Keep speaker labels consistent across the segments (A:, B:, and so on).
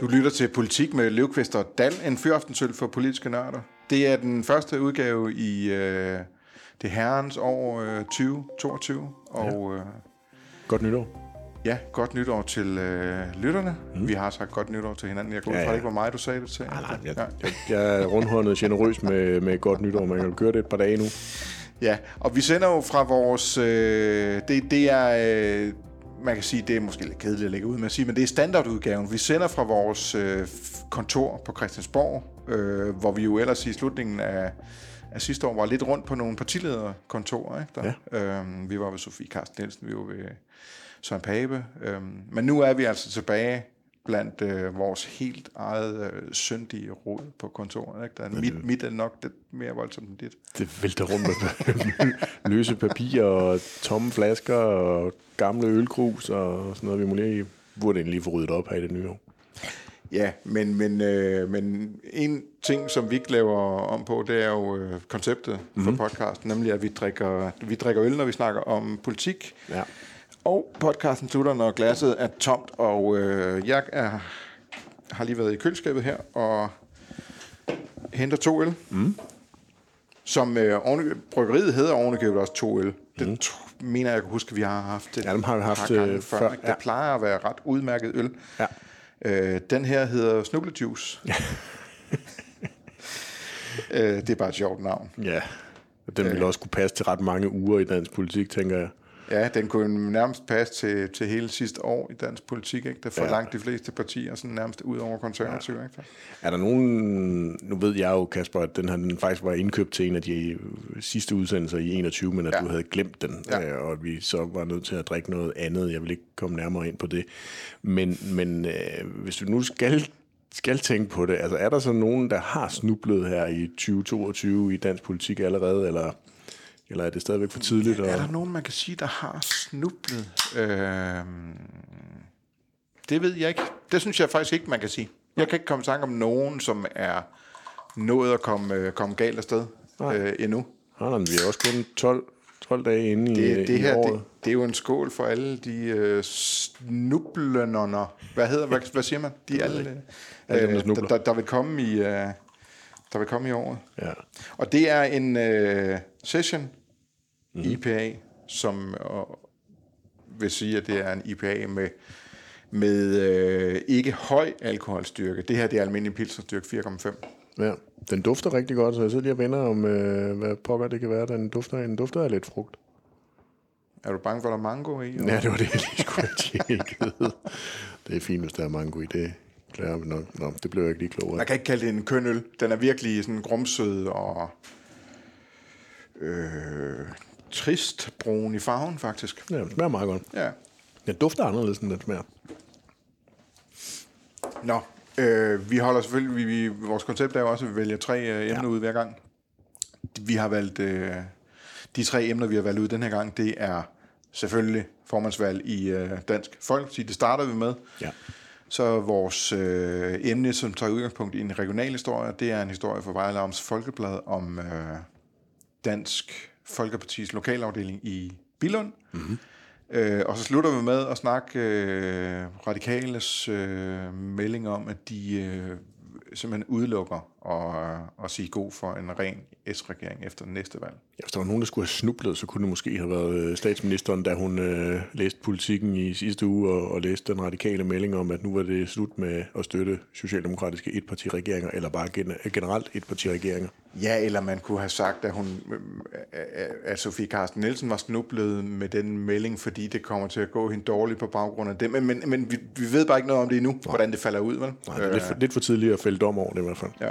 A: Du lytter til Politik med Løvqvist og Dal, en fyraftensøl for politiske nørder. Det er den første udgave i øh, det herrens år øh, 2022, og øh,
B: Godt nytår.
A: ja, godt nytår til øh, lytterne. Mm. Vi har sagt godt nytår til hinanden. Jeg går ud
B: Ja,
A: fra,
B: ja.
A: ikke var mig, du sagde det til.
B: Nej, nej, jeg,
A: Ja.
B: jeg, jeg er rundhåndet generøs med, med godt nytår. Man kan køre det et par dage nu.
A: Ja, og vi sender jo fra vores... Øh, det, det er... Øh, man kan sige, det er måske lidt kedeligt at lægge ud med at sige, men det er standardudgaven. Vi sender fra vores øh, kontor på Christiansborg, øh, hvor vi jo ellers i slutningen af, af sidste år var lidt rundt på nogle partilederkontorer. Ikke? Der, øh, vi var ved Sofie Carsten Nielsen, vi var ved Søren Pape. Øh, men nu er vi altså tilbage blandt øh, vores helt eget øh, syndige rod på kontoret. Ikke? Der er mit, mit er nok lidt mere voldsomt end dit.
B: Det vælter rundt med løse papirer og tomme flasker og gamle ølkrus og sådan noget. Vi må lige, burde lige få ryddet op her i det nye år.
A: Ja, men, men, øh, men en ting, som vi ikke laver om på, det er jo øh, konceptet mm-hmm. for podcasten, nemlig at vi drikker, vi drikker øl, når vi snakker om politik.
B: Ja.
A: Og podcasten slutter, når glasset er tomt, og øh, jeg er, har lige været i køleskabet her og henter to øl. Mm. Som øh, oven, bryggeriet hedder ovenikøbet også to øl. Det mm. tr- mener jeg, kan huske, at vi har haft det
B: Ja, dem har vi haft, øh,
A: før.
B: før, ja.
A: Det plejer at være ret udmærket øl.
B: Ja.
A: Øh, den her hedder Snublejuice. øh, det er bare et sjovt navn.
B: Ja. Den ville også kunne passe til ret mange uger i dansk politik, tænker jeg.
A: Ja, den kunne nærmest passe til, til hele sidste år i dansk politik. Ikke? Der får ja. Langt de fleste partier sådan nærmest ud over konservative. Ja. Ikke?
B: Er der nogen... Nu ved jeg jo, Kasper, at den her den faktisk var indkøbt til en af de øh, sidste udsendelser i 21, men at
A: Ja.
B: du havde glemt den,
A: Ja.
B: ja. og at vi så var nødt til at drikke noget andet. Jeg vil ikke komme nærmere ind på det. Men, men øh, hvis du nu skal, skal tænke på det, altså er der så nogen, der har snublet her i 2022 i dansk politik allerede, eller, eller er det stadigvæk for tidligt?
A: Er
B: Og,
A: der nogen, man kan sige, der har snublet? Øh, det ved jeg ikke. Det synes jeg faktisk ikke, man kan sige. Jeg kan ikke komme i tanke om nogen, som er nået at komme, øh, komme galt afsted øh, endnu.
B: Nej, men vi er også kun 12, 12 dage inde i,
A: Det, det
B: i
A: her,
B: året.
A: det, det er jo en skål for alle de øh, snublenerne. Hvad hedder, hvad, hvad siger man? De alle,
B: Alle dem, der
A: øh,
B: snubler.
A: der, der, vil komme i, øh, der vil komme i året.
B: Ja.
A: Og det er en øh, session mm. IPA, som øh, vil sige, at det er en IPA med, med øh, ikke høj alkoholstyrke. Det her det er almindelig pilserstyrke 4,5.
B: Ja, den dufter rigtig godt, så jeg sidder lige og vender om, øh, hvad pokker det kan være. Den dufter, den dufter af lidt frugt.
A: Er du bange for, at der er mango i?
B: Ja, det var det, jeg lige skulle have tjekket. Det er fint, hvis der er mango i det. Klarer vi nok. Nå, det blev jeg ikke lige klogere.
A: Man kan ikke kalde det en kønøl. Den er virkelig sådan grumsød og øh, trist brun i farven, faktisk.
B: Ja, den smager meget godt.
A: Ja.
B: Den dufter anderledes, end den smager.
A: Nå, øh, vi holder selvfølgelig, vi, vi, vores koncept er jo også, at vi vælger tre øh, emner ja. ud hver gang. Vi har valgt, øh, de tre emner, vi har valgt ud den her gang, det er selvfølgelig formandsvalg i øh, Dansk Folkeparti. Det starter vi med.
B: Ja.
A: Så vores øh, emne, som tager udgangspunkt i en regional historie, det er en historie fra Vejle Amts Folkeblad om øh, Dansk Folkepartis lokalafdeling i Billund. Mm-hmm. Øh, og så slutter vi med at snakke øh, radikales øh, melding om, at de øh, simpelthen udelukker og, og sige god for en ren S-regering efter den næste valg.
B: Ja, hvis der var nogen, der skulle have snublet, så kunne det måske have været øh, statsministeren, da hun øh, læste politikken i sidste uge og, og læste den radikale melding om, at nu var det slut med at støtte socialdemokratiske etpartiregeringer, eller bare gen- generelt etpartiregeringer.
A: Ja, eller man kunne have sagt, at, hun, at Sofie Carsten Nielsen var snublet med den melding, fordi det kommer til at gå hende dårligt på baggrund af det. Men, men, men vi, vi ved bare ikke noget om det endnu, Nej. hvordan det falder ud, vel?
B: Nej, det er lidt for, lidt for tidligt at fælde dom over det i hvert fald.
A: Ja.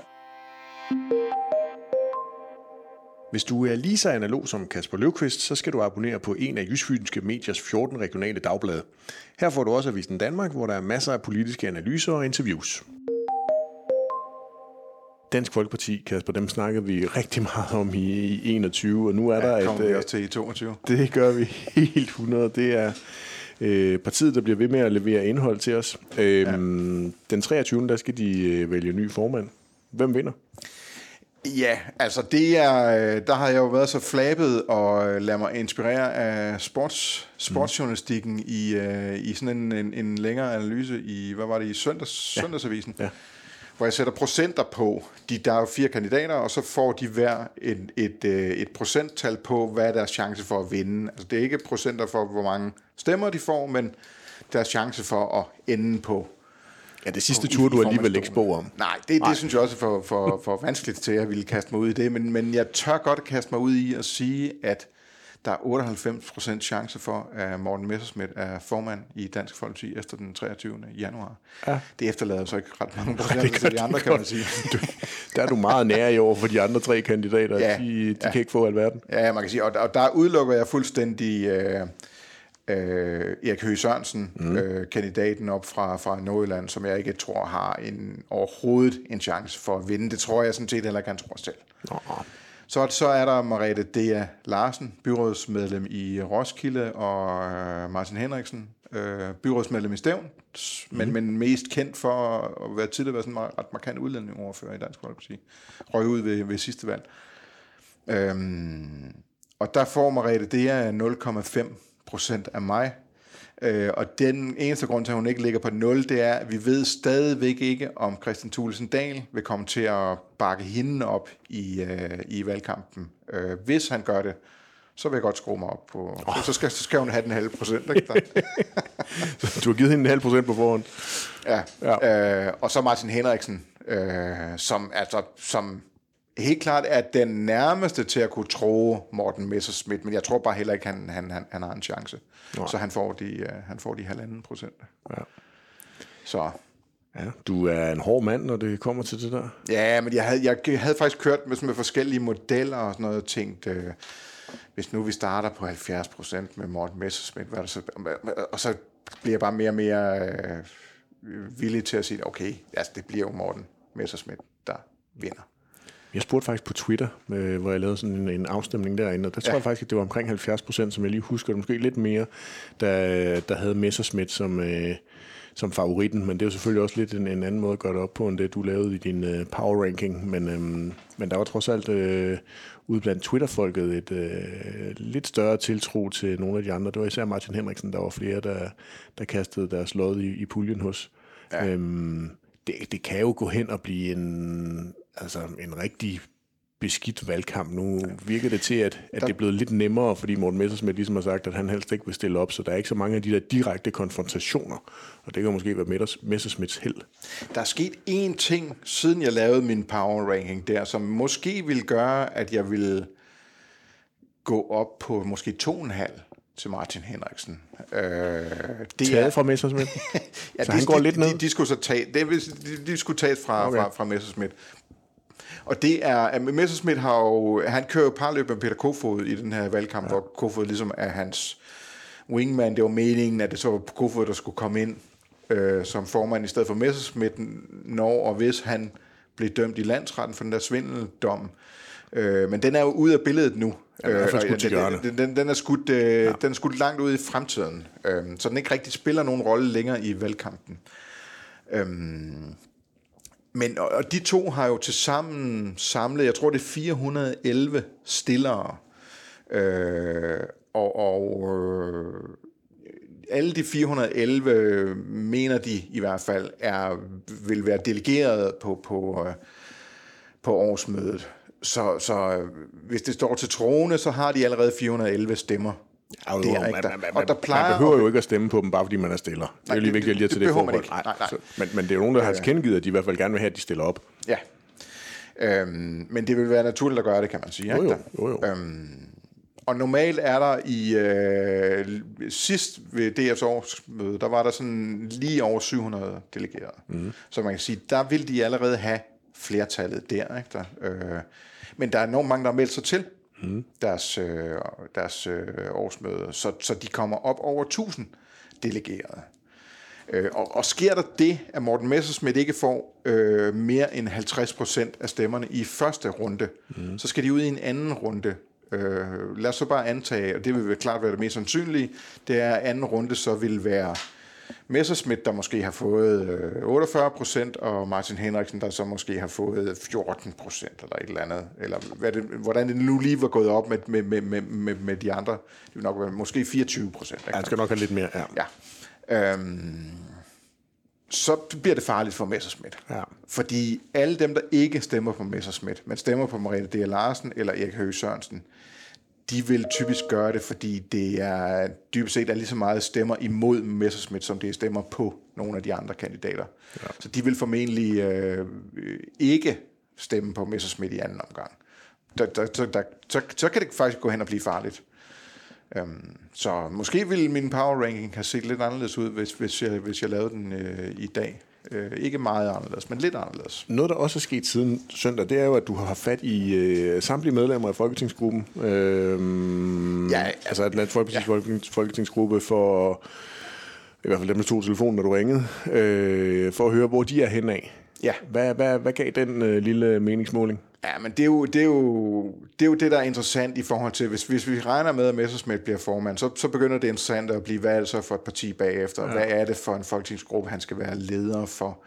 B: Hvis du er lige så analog som Kasper Løvqvist, så skal du abonnere på en af Jysfynske Mediers 14 regionale dagblade. Her får du også Avisen Danmark, hvor der er masser af politiske analyser og interviews. Dansk Folkeparti, Kasper, dem snakkede vi rigtig meget om i, i 21, og nu er der
A: Ja,
B: et...
A: kommer vi
B: øh,
A: også til i 22.
B: det gør vi helt 100. Det er øh, partiet, der bliver ved med at levere indhold til os. Øhm, ja. Den 23. der skal de øh, vælge ny formand. Hvem vinder?
A: Ja, altså det er, øh, der har jeg jo været så flabet og øh, lade mig inspirere af sports, sportsjournalistikken mm. i, uh, i sådan en, en, en længere analyse i, hvad var det, i søndags, ja. søndagsavisen, ja. hvor jeg sætter procenter på. De, der er jo fire kandidater, og så får de hver et, et, et, et procenttal på, hvad er deres chance for at vinde. Altså det er ikke procenter for, hvor mange stemmer de får, men deres chance for at ende på
B: Ja, det sidste tur, du alligevel ikke spå om.
A: Nej, det, Nej. det synes jeg også er for, for, for vanskeligt til, at jeg ville kaste mig ud i det. Men, men jeg tør godt kaste mig ud i at sige, at der er 98% chance for, at Morten Messerschmidt er formand i Dansk Folkeparti efter den 23. januar. Ja. Det efterlader så ikke ret mange procent til de andre, kan man sige.
B: du, der er du meget nær i år for de andre tre kandidater. Ja, de de ja. kan ikke få alverden.
A: Ja, man kan sige. Og, og der udelukker jeg fuldstændig... Øh, øh, Erik Høgh Sørensen, mm. øh, kandidaten op fra, fra Nordjylland, som jeg ikke tror har en, overhovedet en chance for at vinde. Det tror jeg sådan set heller ikke, han tror selv. Nå. Så, så er der Marete Dea Larsen, byrådsmedlem i Roskilde, og øh, Martin Henriksen, øh, byrådsmedlem i Stævn, mm. men, men mest kendt for at være tidligere været sådan en ret markant udlændingoverfører i Dansk Folkeparti. Røg ud ved, ved sidste valg. Øhm, og der får Marete Dea 0,5 procent af mig. Øh, og den eneste grund til, at hun ikke ligger på 0, det er, at vi ved stadigvæk ikke, om Christian Thulesen Dahl vil komme til at bakke hende op i, øh, i valgkampen. Øh, hvis han gør det, så vil jeg godt skrue mig op på... Oh. Så, skal, så skal hun have den halve procent. Ikke?
B: du har givet hende en halv procent på forhånd.
A: Ja. ja. Øh, og så Martin Henriksen, øh, som, altså, som helt klart er den nærmeste til at kunne tro Morten Messerschmidt, men jeg tror bare heller ikke, han, han, han, han har en chance. Nej. Så han får de, uh, han får de halvanden procent. Ja. Så
B: Ja, du er en hård mand, når det kommer til det der.
A: Ja, men jeg havde, jeg havde faktisk kørt med, med forskellige modeller og sådan noget, og tænkt, øh, hvis nu vi starter på 70 procent med Morten Messerschmidt, hvad der så, og så bliver jeg bare mere og mere øh, villig til at sige, okay, altså, det bliver jo Morten Messerschmidt, der vinder.
B: Jeg spurgte faktisk på Twitter, øh, hvor jeg lavede sådan en, en afstemning derinde, og der tror ja. jeg faktisk, at det var omkring 70 procent, som jeg lige husker, måske lidt mere, der, der havde Messerschmidt som, øh, som favoritten, men det er jo selvfølgelig også lidt en, en anden måde at gøre det op på, end det du lavede i din øh, power ranking, men, øh, men der var trods alt øh, ude blandt Twitter-folket et øh, lidt større tiltro til nogle af de andre. Det var især Martin Henriksen, der var flere, der, der kastede deres lod i, i puljen hos. Ja. Øhm, det, det kan jo gå hen og blive en, altså en rigtig beskidt valgkamp. Nu virker det til, at, at det er blevet lidt nemmere, fordi Morten Messersmith ligesom har sagt, at han helst ikke vil stille op, så der er ikke så mange af de der direkte konfrontationer, og det kan måske være Messersmiths held.
A: Der er sket én ting, siden jeg lavede min power ranking der, som måske vil gøre, at jeg vil gå op på måske to og en halv til Martin Henriksen.
B: Øh, det Taget er, fra Messersmith?
A: ja, så de, han går de, lidt ned? De, de, skulle så tage, det, de, de skulle tage fra, okay. fra, fra Messersmith. Og det er, at Messersmith har jo, han kører jo parløb med Peter Kofod i den her valgkamp, ja. hvor Kofod ligesom er hans wingman. Det var meningen, at det så var Kofod, der skulle komme ind øh, som formand i stedet for Messersmith, når og hvis han blev dømt i landsretten for den der svindeldom. Øh, men den er jo ude af billedet nu.
B: Ja, den, er øh,
A: den, den, den, er skudt, øh, ja. den er skudt langt ud i fremtiden, øh, så den ikke rigtig spiller nogen rolle længere i valgkampen. Øh, men og, de to har jo til sammen samlet, jeg tror det er 411 stillere, øh, og, og øh, alle de 411 øh, mener de i hvert fald er vil være delegeret på på øh, på årsmødet. Så, så øh, hvis det står til troende, så har de allerede 411 stemmer.
B: Ja, jo, der, man, man, og der plejer man behøver jo ikke at stemme på dem, bare fordi man er stiller. Nej, det er jo lige vigtigt at lige til det, det forhold.
A: Nej, nej. Så,
B: men, men det er jo nogen, der har tilkendegivet, at de i hvert fald gerne vil have, at de stiller op.
A: Ja. Øhm, men det vil være naturligt at gøre det, kan man sige.
B: Jo,
A: jo.
B: jo, jo. Øhm,
A: og normalt er der i øh, sidst ved DF's årsmøde, der var der sådan lige over 700 delegerede. Mm. Så man kan sige, der vil de allerede have flertallet der. Ikke? Der, øh, men der er enormt mange, der har meldt sig til mm. deres, øh, deres øh, årsmøde, så, så de kommer op over 1000 delegerede. Øh, og, og sker der det, at Morten Messerschmidt ikke får øh, mere end 50 procent af stemmerne i første runde, mm. så skal de ud i en anden runde. Øh, lad os så bare antage, og det vil klart være det mest sandsynlige, det er, at anden runde så vil være Messerschmidt, der måske har fået øh, 48 procent, og Martin Henriksen, der så måske har fået 14 procent, eller et eller andet. Eller hvad det, hvordan det nu lige var gået op med, med, med, med, med, med de andre. Det vil nok være måske 24 procent.
B: Ja, han skal nok have lidt mere, ja.
A: ja. Øhm, så bliver det farligt for Messerschmidt.
B: Ja.
A: Fordi alle dem, der ikke stemmer på Messerschmidt, men stemmer på Mariette D. Larsen eller Erik Høgh Sørensen, de vil typisk gøre det, fordi det er dybest set er lige så meget stemmer imod Messerschmidt, som det er stemmer på nogle af de andre kandidater. Ja. Så de vil formentlig øh, ikke stemme på Messerschmidt i anden omgang. Der, der, der, der, så, så kan det faktisk gå hen og blive farligt. Um, så måske ville min power ranking have set lidt anderledes ud, hvis, hvis, jeg, hvis jeg lavede den øh, i dag. Øh, ikke meget anderledes, men lidt anderledes.
B: Noget, der også er sket siden søndag, det er jo, at du har haft fat i øh, samtlige medlemmer af Folketingsgruppen. Øh, ja, altså at Dansk Folkeparti's ja. Folketingsgruppe for i hvert fald dem, der tog telefonen, når du ringede, øh, for at høre, hvor de er henad.
A: Ja.
B: Hvad, hvad, hvad gav den øh, lille meningsmåling?
A: Ja, men det er, jo, det, er jo, det er jo det, der er interessant i forhold til, hvis, hvis vi regner med, at Messersmith bliver formand, så, så begynder det interessant at blive, hvad er det så for et parti bagefter? Ja. Hvad er det for en folketingsgruppe, han skal være leder for?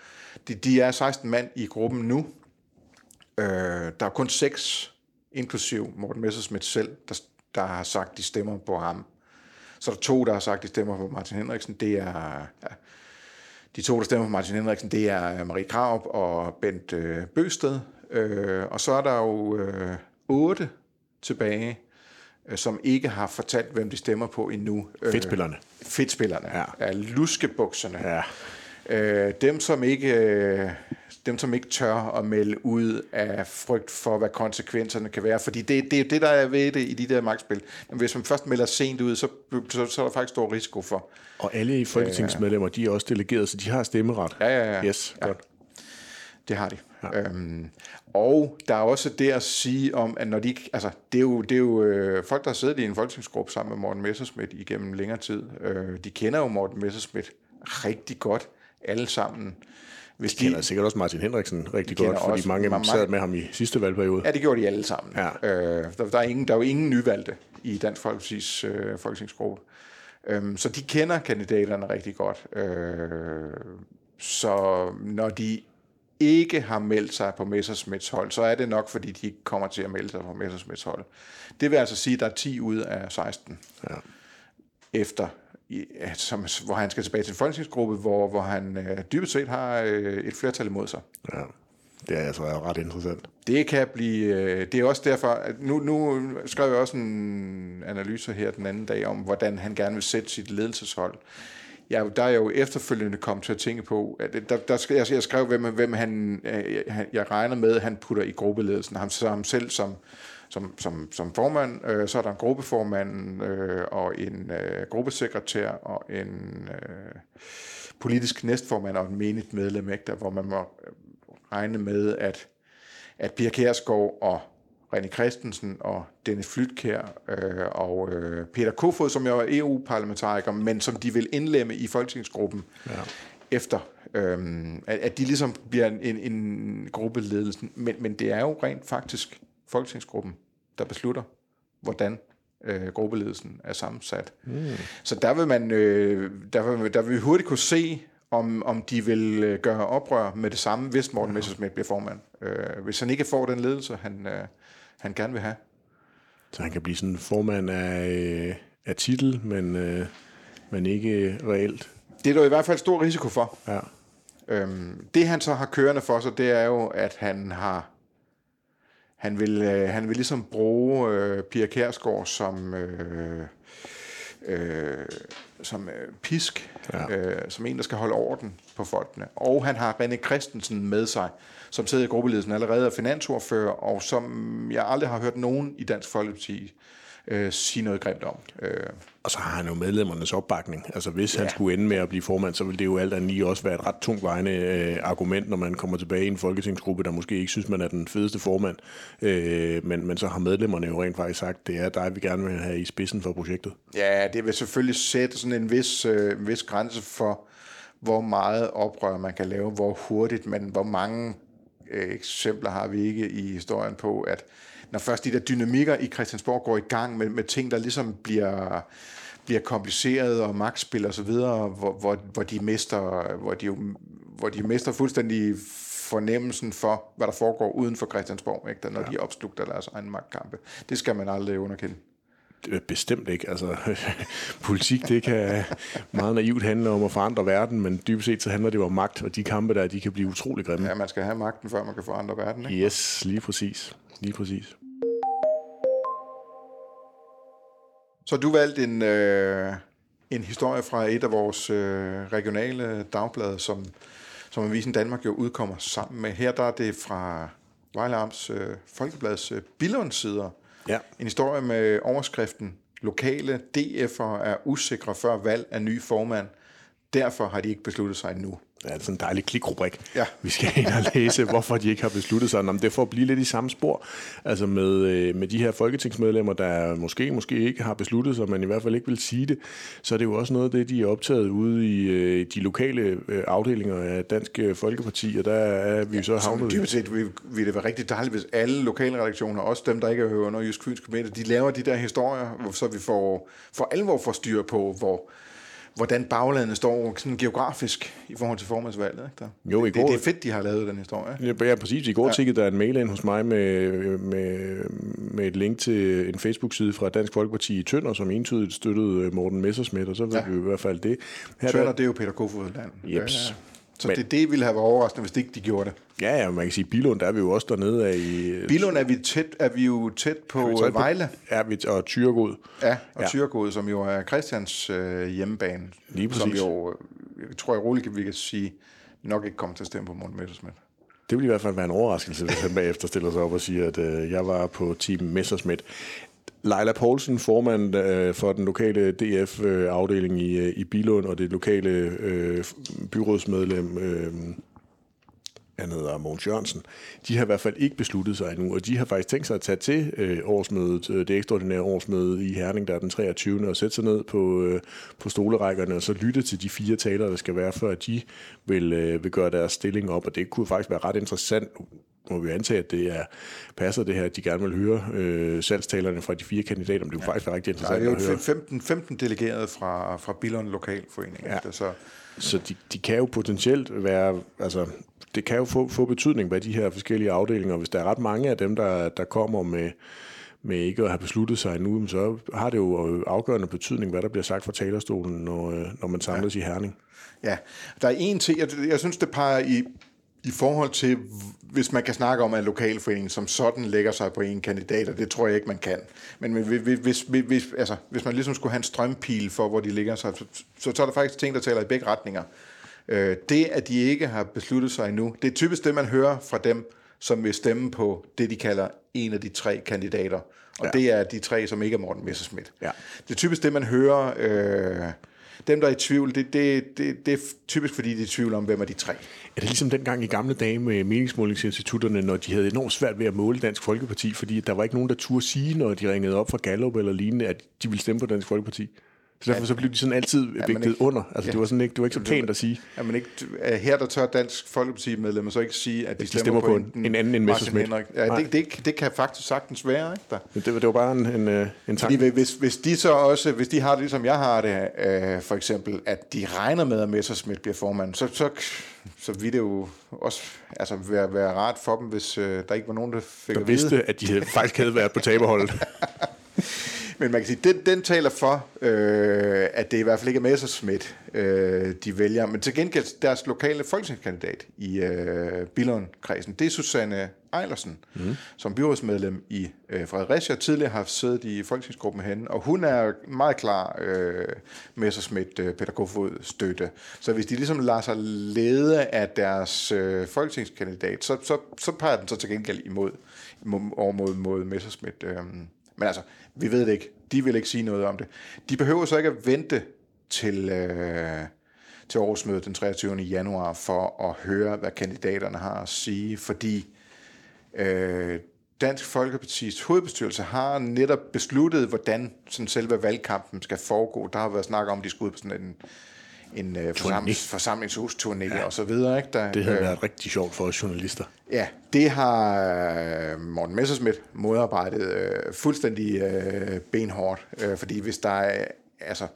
A: De, de er 16 mand i gruppen nu. Øh, der er kun seks, inklusiv Morten Messersmith selv, der, der har sagt, de stemmer på ham. Så er der to, der har sagt, de stemmer på Martin Henriksen. Det er... Ja, de to, der stemmer på Martin Henriksen, det er Marie Kraup og Bent øh, Bøsted. Øh, og så er der jo øh, otte tilbage, øh, som ikke har fortalt, hvem de stemmer på endnu.
B: Øh, fedtspillerne.
A: Fedtspillerne.
B: Ja.
A: ja luskebukserne.
B: Ja.
A: Øh, dem, som ikke, øh, dem, som ikke tør at melde ud af frygt for, hvad konsekvenserne kan være. Fordi det, det er jo det, der er ved det i de der magtspil. Men hvis man først melder sent ud, så, så, så er der faktisk stor risiko for.
B: Og alle i folketingsmedlemmer, de er også delegeret, så de har stemmeret.
A: Ja, ja, ja.
B: Yes,
A: ja. godt. Det har de. Ja. Øhm, og der er også det at sige om, at når de altså det er jo, det er jo øh, folk, der har siddet i en folketingsgruppe sammen med Morten Messersmith igennem længere tid. Øh, de kender jo Morten Messersmith rigtig godt, alle sammen.
B: Hvis de kender de, sikkert også Martin Henriksen rigtig godt, fordi også, mange af dem sad med ham i sidste valgperiode.
A: Ja, det gjorde de alle sammen. Ja. Øh, der, der, er ingen, der er jo ingen nyvalgte i Dansk Folkeparti's øh, folketingsgruppe. Øh, så de kender kandidaterne rigtig godt. Øh, så når de ikke har meldt sig på Messersmiths hold, så er det nok, fordi de ikke kommer til at melde sig på Messersmiths hold. Det vil altså sige, at der er 10 ud af 16 ja. efter, som, hvor han skal tilbage til en folketingsgruppe, hvor, hvor han øh, dybest set har øh, et flertal imod sig.
B: Ja. Det er altså ret interessant.
A: Det kan blive, øh, det er også derfor, at nu, nu skrev jeg også en analyse her den anden dag om, hvordan han gerne vil sætte sit ledelseshold ja, der er jeg jo efterfølgende kommet til at tænke på, at der, der skal, jeg, jeg skrev, hvem, hvem han, øh, jeg regner med, han putter i gruppeledelsen. Ham, ham selv som, som, som, som formand, øh, så er der en gruppeformand øh, og en øh, gruppesekretær og en øh, politisk næstformand og en menigt medlem, ikke, der, hvor man må regne med, at, at Pia Kærsgaard og René Christensen og Dennis Flytkær øh, og øh, Peter Kofod, som jo er EU-parlamentariker, men som de vil indlemme i folketingsgruppen ja. efter, øh, at, at de ligesom bliver en, en, en gruppeledelse. Men, men det er jo rent faktisk folketingsgruppen, der beslutter, hvordan øh, gruppeledelsen er sammensat. Mm. Så der vil man øh, der vil, der vil vi hurtigt kunne se, om, om de vil øh, gøre oprør med det samme, hvis Morten ja. Messersmith bliver formand. Øh, hvis han ikke får den ledelse, han, øh, han gerne vil have.
B: Så han kan blive sådan formand af, øh, af titel, men, øh, men ikke reelt?
A: Det er der i hvert fald stor risiko for.
B: Ja.
A: Øhm, det han så har kørende for sig, det er jo, at han har han vil, øh, han vil ligesom bruge øh, Pia Kærsgaard som øh, øh, som øh, pisk, ja. øh, som en, der skal holde orden på folkene. Og han har René Christensen med sig, som sidder i gruppeledelsen allerede af finansordfører, og som jeg aldrig har hørt nogen i Dansk Folkeparti øh, sige noget grimt om. Øh.
B: Og så har han jo medlemmernes opbakning. Altså hvis ja. han skulle ende med at blive formand, så vil det jo alt andet lige også være et ret tungt vejende øh, argument, når man kommer tilbage i en folketingsgruppe, der måske ikke synes, man er den fedeste formand. Øh, men, men så har medlemmerne jo rent faktisk sagt, det er dig, vi gerne vil have i spidsen for projektet.
A: Ja, det vil selvfølgelig sætte sådan en vis, øh, en vis grænse for, hvor meget oprør man kan lave, hvor hurtigt, men hvor mange øh, eksempler har vi ikke i historien på, at når først de der dynamikker i Christiansborg går i gang med, med ting, der ligesom bliver, bliver kompliceret og magtspil og så videre, hvor, hvor, hvor de mister, hvor de jo, hvor de mister fuldstændig fornemmelsen for, hvad der foregår uden for Christiansborg, ikke? når ja. de opslugter deres egen magtkampe. Det skal man aldrig underkende.
B: Bestemt ikke. Altså, politik, det kan meget naivt handle om at forandre verden, men dybest set så handler det jo om magt, og de kampe der, de kan blive utrolig grimme.
A: Ja, man skal have magten, før man kan forandre verden, ikke?
B: Yes, lige præcis. Lige præcis.
A: Så du valgte en, øh, en historie fra et af vores øh, regionale dagblade, som, som Avisen Danmark jo udkommer sammen med. Her der er det fra Vejle Amts øh, Folkebladets øh, Billund-sider. Ja. En historie med overskriften Lokale DF'er er usikre før valg af ny formand. Derfor har de ikke besluttet sig endnu.
B: Ja, det er sådan en dejlig klikrubrik. Ja. Vi skal ind og læse, hvorfor de ikke har besluttet sig. Om det er for at blive lidt i samme spor. Altså med, øh, med de her folketingsmedlemmer, der måske, måske ikke har besluttet sig, men i hvert fald ikke vil sige det, så er det jo også noget af det, de er optaget ude i øh, de lokale øh, afdelinger af Dansk Folkeparti, og der er vi jo så havnet...
A: Dybest set vil, vil det være rigtig dejligt, hvis alle lokale redaktioner, også dem, der ikke er under Jysk Fyns de laver de der historier, så vi får for alvor får styr på, hvor hvordan baglandet står sådan geografisk i forhold til formandsvalget. Ikke der? Jo, i det, går, det, det er fedt, de har lavet den historie.
B: Ja, præcis. I går ja. tikkede der en mail ind hos mig med, med, med et link til en Facebook-side fra Dansk Folkeparti i Tønder, som entydigt støttede Morten Messersmith, og så ved ja. vi i hvert fald det.
A: Her Tønder, der, det er jo Peter Kofod land.
B: Jeps. Ja, ja.
A: Så Men, det, det ville have været overraskende, hvis ikke de gjorde det.
B: Ja, ja, man kan sige, Bilund, der er vi jo også dernede af i...
A: Bilund er vi, tæt, er vi jo tæt på vi tæt Vejle.
B: På, ja, vi, og Tyregod.
A: Ja, og ja. Tyregod, som jo er Christians øh, hjemmebane. Lige præcis. Som jo, jeg tror jeg roligt, vi kan sige, nok ikke kommer til at stemme på Morten Messersmith.
B: Det vil i hvert fald være en overraskelse, hvis han bagefter stiller sig op og siger, at øh, jeg var på Team Messersmith. Leila Poulsen, formand øh, for den lokale DF-afdeling øh, i, øh, i Bilund, og det lokale øh, byrådsmedlem, øh, han hedder Mogens Jørgensen, de har i hvert fald ikke besluttet sig endnu, og de har faktisk tænkt sig at tage til øh, årsmødet, øh, det ekstraordinære årsmøde i Herning, der er den 23. og sætte sig ned på, øh, på stolerækkerne og så lytte til de fire talere, der skal være, før de vil, øh, vil gøre deres stilling op, og det kunne faktisk være ret interessant må vi antage, at det er, passer det her, at de gerne vil høre øh, salgstalerne fra de fire kandidater, men det kunne ja. faktisk rigtig interessant
A: ja, det er jo 15, 15 delegerede fra, fra Billund Lokalforening. Ja.
B: Så, så de, de kan jo potentielt være, altså det kan jo få, få betydning, hvad de her forskellige afdelinger, hvis der er ret mange af dem, der, der kommer med, med ikke at have besluttet sig endnu, så har det jo afgørende betydning, hvad der bliver sagt fra talerstolen, når, øh, når man samles ja. i Herning.
A: Ja, der er en ting, jeg, jeg synes, det peger i, i forhold til, hvis man kan snakke om, at lokalforeningen som sådan lægger sig på en kandidat, og det tror jeg ikke, man kan. Men hvis, hvis, hvis, altså, hvis man ligesom skulle have en strømpil for, hvor de ligger sig, så, så, så er der faktisk ting, der taler i begge retninger. Øh, det, at de ikke har besluttet sig endnu, det er typisk det, man hører fra dem, som vil stemme på det, de kalder en af de tre kandidater. Og ja. det er de tre, som ikke er Morten Messerschmidt. Ja. Det er typisk det, man hører... Øh, dem, der er i tvivl, det, det, det, det er typisk, fordi de er i tvivl om, hvem er de tre.
B: Er det ligesom dengang i gamle dage med meningsmålingsinstitutterne, når de havde enormt svært ved at måle Dansk Folkeparti, fordi der var ikke nogen, der turde sige, når de ringede op fra Gallup eller lignende, at de ville stemme på Dansk Folkeparti? Så derfor så blev de sådan altid vægtet ikke, under. Altså, ja, det var sådan ikke, det var ikke så pænt at sige.
A: Ja, men ikke, her der tør Dansk Folkeparti-medlemmer så ikke sige, at de, de stemmer,
B: stemmer på, en, en, anden end Messersmith.
A: Ja, det, det, det, kan faktisk sagtens være. Ikke, der.
B: Det, det, var bare en, en, øh, en tanke.
A: Fordi hvis, hvis de så også, hvis de har det ligesom jeg har det, øh, for eksempel, at de regner med, at Messersmith bliver formand, så, så, så vil det jo også altså, være, være rart for dem, hvis øh, der ikke var nogen, der fik
B: der at vidste, at de faktisk havde været på taberholdet.
A: Men man kan sige, den, den taler for, øh, at det i hvert fald ikke er Messerschmidt, øh, de vælger. Men til gengæld deres lokale folketingskandidat i øh, Billund-kredsen, det er Susanne Ejlersen, mm. som byrådsmedlem i øh, Fredericia, tidligere har siddet i folketingsgruppen med hende, og hun er meget klar øh, Messerschmidt øh, Peter Kofod støtte. Så hvis de ligesom lader sig lede af deres øh, folketingskandidat, så, så, så peger den så til gengæld imod, over mod, mod Messerschmidt. Øh. Men altså, vi ved det ikke. De vil ikke sige noget om det. De behøver så ikke at vente til, øh, til årsmødet den 23. januar for at høre, hvad kandidaterne har at sige, fordi øh, Dansk Folkepartis hovedbestyrelse har netop besluttet, hvordan sådan selve valgkampen skal foregå. Der har været snak om, at de skulle ud på sådan en en uh, forsamlings, forsamlingshusturné ja. og så videre. Ikke?
B: Der, det havde øh, været rigtig sjovt for os journalister.
A: Ja, det har uh, Morten Messersmith modarbejdet uh, fuldstændig uh, benhårdt, uh, fordi hvis der er altså,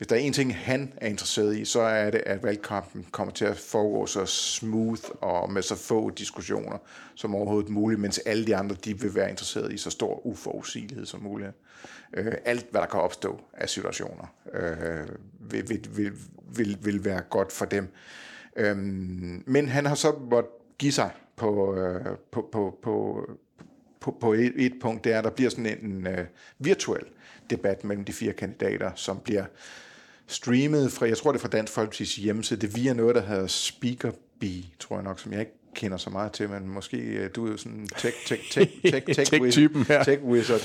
A: hvis der er en ting, han er interesseret i, så er det, at valgkampen kommer til at foregå så smooth og med så få diskussioner som overhovedet muligt, mens alle de andre, de vil være interesseret i så stor uforudsigelighed som muligt. Øh, alt, hvad der kan opstå af situationer, øh, vil, vil, vil, vil, vil være godt for dem. Øh, men han har så måttet give sig på, øh, på, på, på, på, på et, et punkt, det er, at der bliver sådan en, en virtuel debat mellem de fire kandidater, som bliver streamet fra, jeg tror det er fra Dansk Folkeparti's hjemmeside, det er via noget, der hedder Speakerbee, tror jeg nok, som jeg ikke kender så meget til, men måske øh, du er jo sådan tech, tech, tech, tech, tech,
B: Tech-typen her.
A: tech wizard.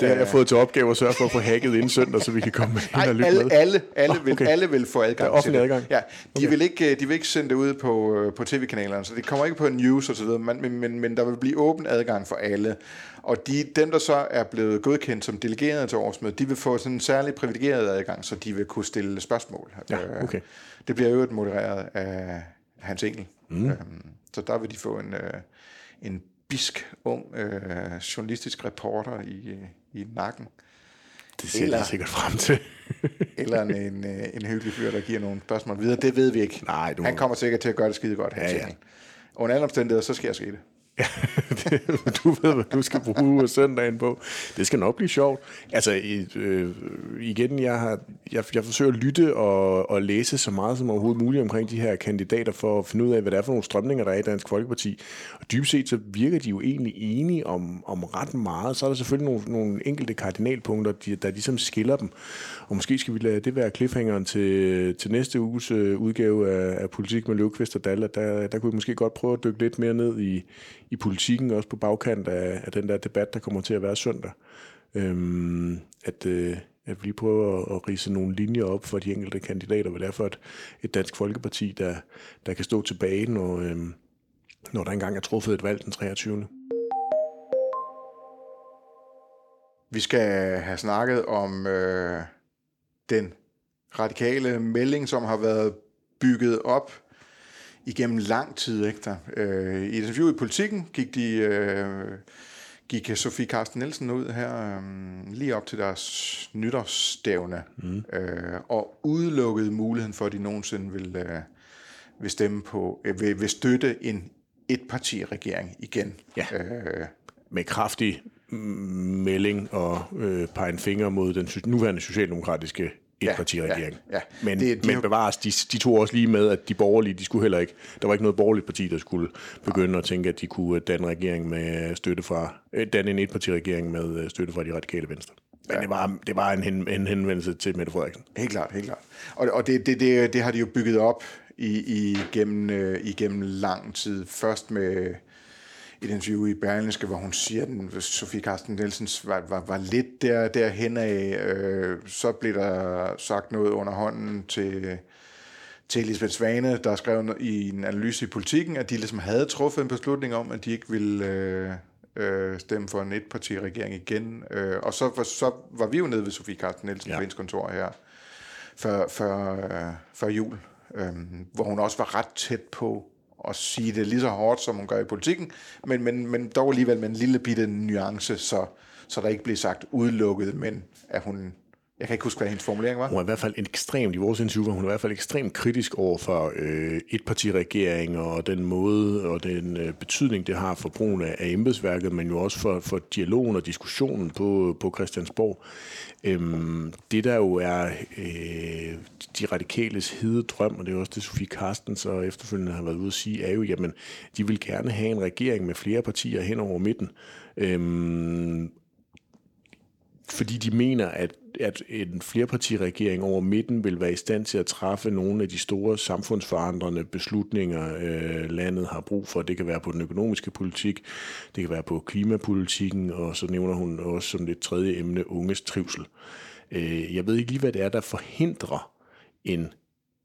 B: Det har jeg fået til opgave at sørge for at få hacket inden søndag, så vi kan komme ind og lytte
A: alle,
B: med.
A: alle, alle, vil,
B: okay.
A: alle vil få adgang
B: offentlig
A: til det.
B: adgang?
A: Ja, de,
B: Okay.
A: vil ikke, øh, de vil ikke sende det ud på, øh, på tv-kanalerne, så det kommer ikke på news og så videre, men, men, men, men der vil blive åben adgang for alle. Og de, dem, der så er blevet godkendt som delegerede til årsmødet, de vil få sådan en særlig privilegeret adgang, så de vil kunne stille spørgsmål.
B: Ja,
A: Øh,
B: okay.
A: Det bliver jo modereret af Hans Engel. Mm. Øhm, så der vil de få en, øh, en bisk, ung øh, journalistisk reporter i, øh, i nakken.
B: Det ser
A: Eller-
B: jeg sikkert frem til.
A: Eller en, en, øh, en hyggelig fyr, der giver nogle spørgsmål videre. Det ved vi ikke.
B: Nej, du-
A: Han kommer sikkert til at gøre det skide godt,
B: Ja,
A: ja. Under alle omstændigheder, så skal jeg Ja, det.
B: du ved, hvad du skal bruge søndagen på. Det skal nok blive sjovt. Altså, øh, igen, jeg, har, jeg, jeg forsøger at lytte og, og læse så meget som overhovedet muligt omkring de her kandidater, for at finde ud af, hvad det er for nogle strømninger, der er i Dansk Folkeparti. Og dybest set, så virker de jo egentlig enige om, om ret meget. Så er der selvfølgelig nogle, nogle enkelte kardinalpunkter, de, der ligesom skiller dem. Og måske skal vi lade det være cliffhangeren til, til næste uges øh, udgave af, af Politik med Løvqvist og Dalla. Der, der kunne vi måske godt prøve at dykke lidt mere ned i, i politikken, også på bagkant af, af den der debat, der kommer til at være søndag. Øhm, at, øh, at vi lige prøver at, at rise nogle linjer op for de enkelte kandidater, hvad det er for et, et dansk folkeparti, der, der kan stå tilbage, når, øhm, når der engang er truffet et valg den 23.
A: Vi skal have snakket om øh, den radikale melding, som har været bygget op igennem lang tid. Ikke der? Øh, I et interview i Politiken gik de... Øh, gik Sofie Carsten Nielsen ud her øh, lige op til deres nytårsstævne mm. øh, og udelukkede muligheden for, at de nogensinde vil, øh, vil stemme på, øh, vil, vil støtte en etpartiregering igen.
B: Ja.
A: Øh,
B: Med kraftig melding og øh, pege en finger mod den nuværende socialdemokratiske etpartiregering.
A: ja, ja.
B: Men,
A: Det- de
B: men
A: har-
B: bevares, de, de tog også lige med, at de borgerlige, de skulle heller ikke, der var ikke noget borgerligt parti, der skulle begynde at tænke, at de kunne øh, danne regering med støtte fra, øh, danne en etpartiregering med øh, støtte fra de radikale venstre. Men det var, det var en, hen, en henvendelse til Mette Frederiksen.
A: Helt klart, helt klart. Og, og det, det, det, det har de jo bygget op i, igennem, øh, igennem lang tid. Først med et interview i Berlingske, hvor hun siger, at Sofie Carsten Nielsens var, var, var lidt der, derhen af. Øh, så blev der sagt noget under hånden til, til Elisabeth Svane, der skrev i en analyse i politikken, at de ligesom havde truffet en beslutning om, at de ikke ville øh, øh, stemme for en etpartiregering igen. Øh, og så, var- så var vi jo nede ved Sofie Carsten Nielsen. Ja. på hendes kontor her før, før, øh, før jul, øh, hvor hun også var ret tæt på at sige det lige så hårdt, som hun gør i politikken, men, men, men dog alligevel med en lille bitte nuance, så, så der ikke bliver sagt udelukket, men at hun, jeg kan ikke huske, hvad hendes formulering var.
B: Hun er i hvert fald ekstremt, i vores interview var hun i hvert fald ekstremt kritisk over for øh, etpartiregering og den måde og den øh, betydning, det har for brugen af, af embedsværket, men jo også for, for dialogen og diskussionen på, på Christiansborg. Øhm, det der jo er øh, de radikales hede drøm, og det er også det, Sofie Karsten så efterfølgende har været ude at sige, er jo, jamen, de vil gerne have en regering med flere partier hen over midten. Øhm, fordi de mener, at, at en flerpartiregering over midten vil være i stand til at træffe nogle af de store samfundsforandrende beslutninger, øh, landet har brug for. Det kan være på den økonomiske politik, det kan være på klimapolitikken, og så nævner hun også som det tredje emne unges trivsel. Øh, jeg ved ikke lige, hvad det er, der forhindrer en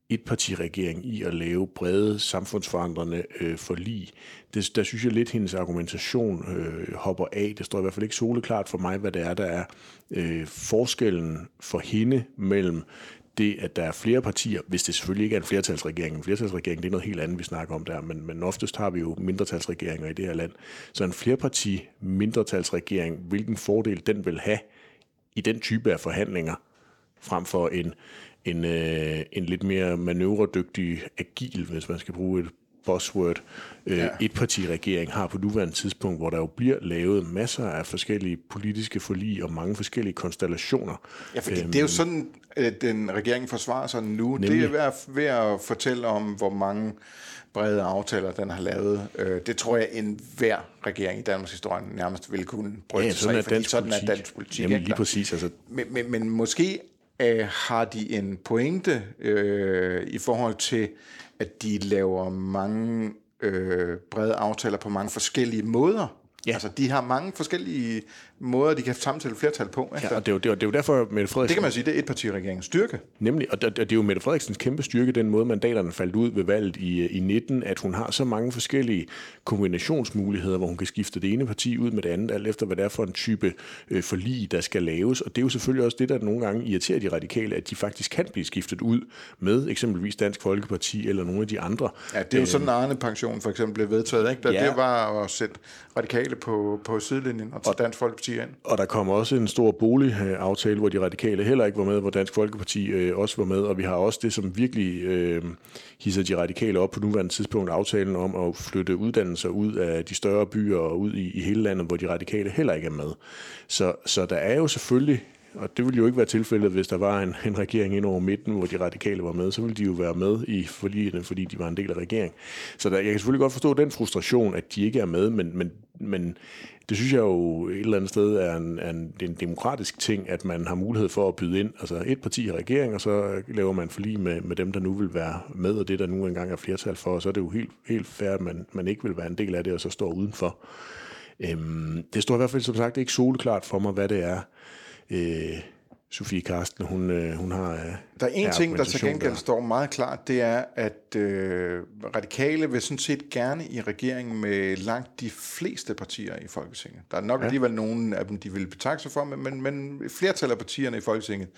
B: etpartiregering i at lave brede samfundsforandrende øh, forlig. Det, der synes jeg lidt, hendes argumentation øh, hopper af. Det står i hvert fald ikke soleklart for mig, hvad det er, der er øh, forskellen for hende mellem det, at der er flere partier, hvis det selvfølgelig ikke er en flertalsregering. En flertalsregering, det er noget helt andet, vi snakker om der, men, men oftest har vi jo mindretalsregeringer i det her land. Så en flerparti mindretalsregering, hvilken fordel den vil have i den type af forhandlinger, frem for en, en, øh, en lidt mere manøvredygtig, agil, hvis man skal bruge et buzzword, øh, ja. etpartiregering har på nuværende tidspunkt, hvor der jo bliver lavet masser af forskellige politiske forlig og mange forskellige konstellationer.
A: Ja, for det er jo sådan, at den regering forsvarer sig nu. Nemlig. Det er ved at, ved at fortælle om, hvor mange brede aftaler, den har lavet. Øh, det tror jeg, en hver regering i Danmarks historie nærmest vil kunne bryste ja,
B: sådan sig,
A: er
B: fordi
A: sådan
B: politik.
A: er dansk politik.
B: Jamen lige præcis. Altså.
A: Men, men, men måske øh, har de en pointe øh, i forhold til, at de laver mange øh, brede aftaler på mange forskellige måder. Ja. Altså, de har mange forskellige måder, de kan samtale flertal på.
B: Ikke? Ja, og det er, jo, det, er, det er jo derfor, Mette Frederiksen...
A: Det kan man sige, det er et parti styrke.
B: Nemlig, og det, det er jo Mette Frederiksens kæmpe styrke, den måde mandaterne faldt ud ved valget i, i 19, at hun har så mange forskellige kombinationsmuligheder, hvor hun kan skifte det ene parti ud med det andet, alt efter hvad det er for en type øh, forlig, der skal laves. Og det er jo selvfølgelig også det, der nogle gange irriterer de radikale, at de faktisk kan blive skiftet ud med eksempelvis Dansk Folkeparti eller nogle af de andre.
A: Ja, det er jo øh, sådan, Arne Pension for eksempel blev vedtaget, ikke? Der, ja. Det var at sætte radikale på, på sidelinjen og tage og, Dansk Folkeparti ind.
B: Og der kom også en stor boligaftale, hvor de radikale heller ikke var med, hvor Dansk Folkeparti øh, også var med, og vi har også det, som virkelig øh, hisser de radikale op på nuværende tidspunkt, aftalen om at flytte uddannelser ud af de større byer og ud i, i hele landet, hvor de radikale heller ikke er med. Så, så der er jo selvfølgelig og det ville jo ikke være tilfældet, hvis der var en, en regering ind over midten, hvor de radikale var med. Så ville de jo være med i forligene, fordi de var en del af regeringen. Så der, jeg kan selvfølgelig godt forstå den frustration, at de ikke er med, men, men, men det synes jeg jo et eller andet sted er en, en, en demokratisk ting, at man har mulighed for at byde ind. Altså et parti i regering, og så laver man forlig med, med dem, der nu vil være med, og det der nu engang er flertal for, og så er det jo helt, helt fair, at man, man ikke vil være en del af det, og så står udenfor. Øhm, det står i hvert fald som sagt ikke soleklart for mig, hvad det er, øh, Sofie Karsten, hun, øh, hun har... Øh,
A: der er en ting, der til gengæld står meget klart, det er, at øh, radikale vil sådan set gerne i regeringen med langt de fleste partier i Folketinget. Der er nok ja. alligevel nogen af dem, de vil betakke sig for, men, men, men flertal af partierne i Folketinget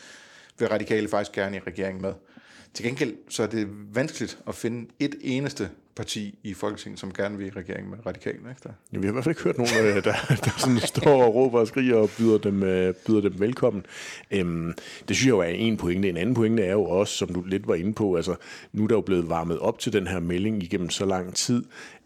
A: vil radikale faktisk gerne i regeringen med. Til gengæld så er det vanskeligt at finde et eneste parti i Folketinget, som gerne vil i regering med radikale. Ikke der?
B: Ja, vi har i hvert fald ikke hørt nogen, øh, der, der, der sådan står og råber og skriger og byder dem, øh, byder dem velkommen. Øhm, det synes jeg jo er en pointe. En anden pointe er jo også, som du lidt var inde på, altså nu er der jo blevet varmet op til den her melding igennem så lang tid,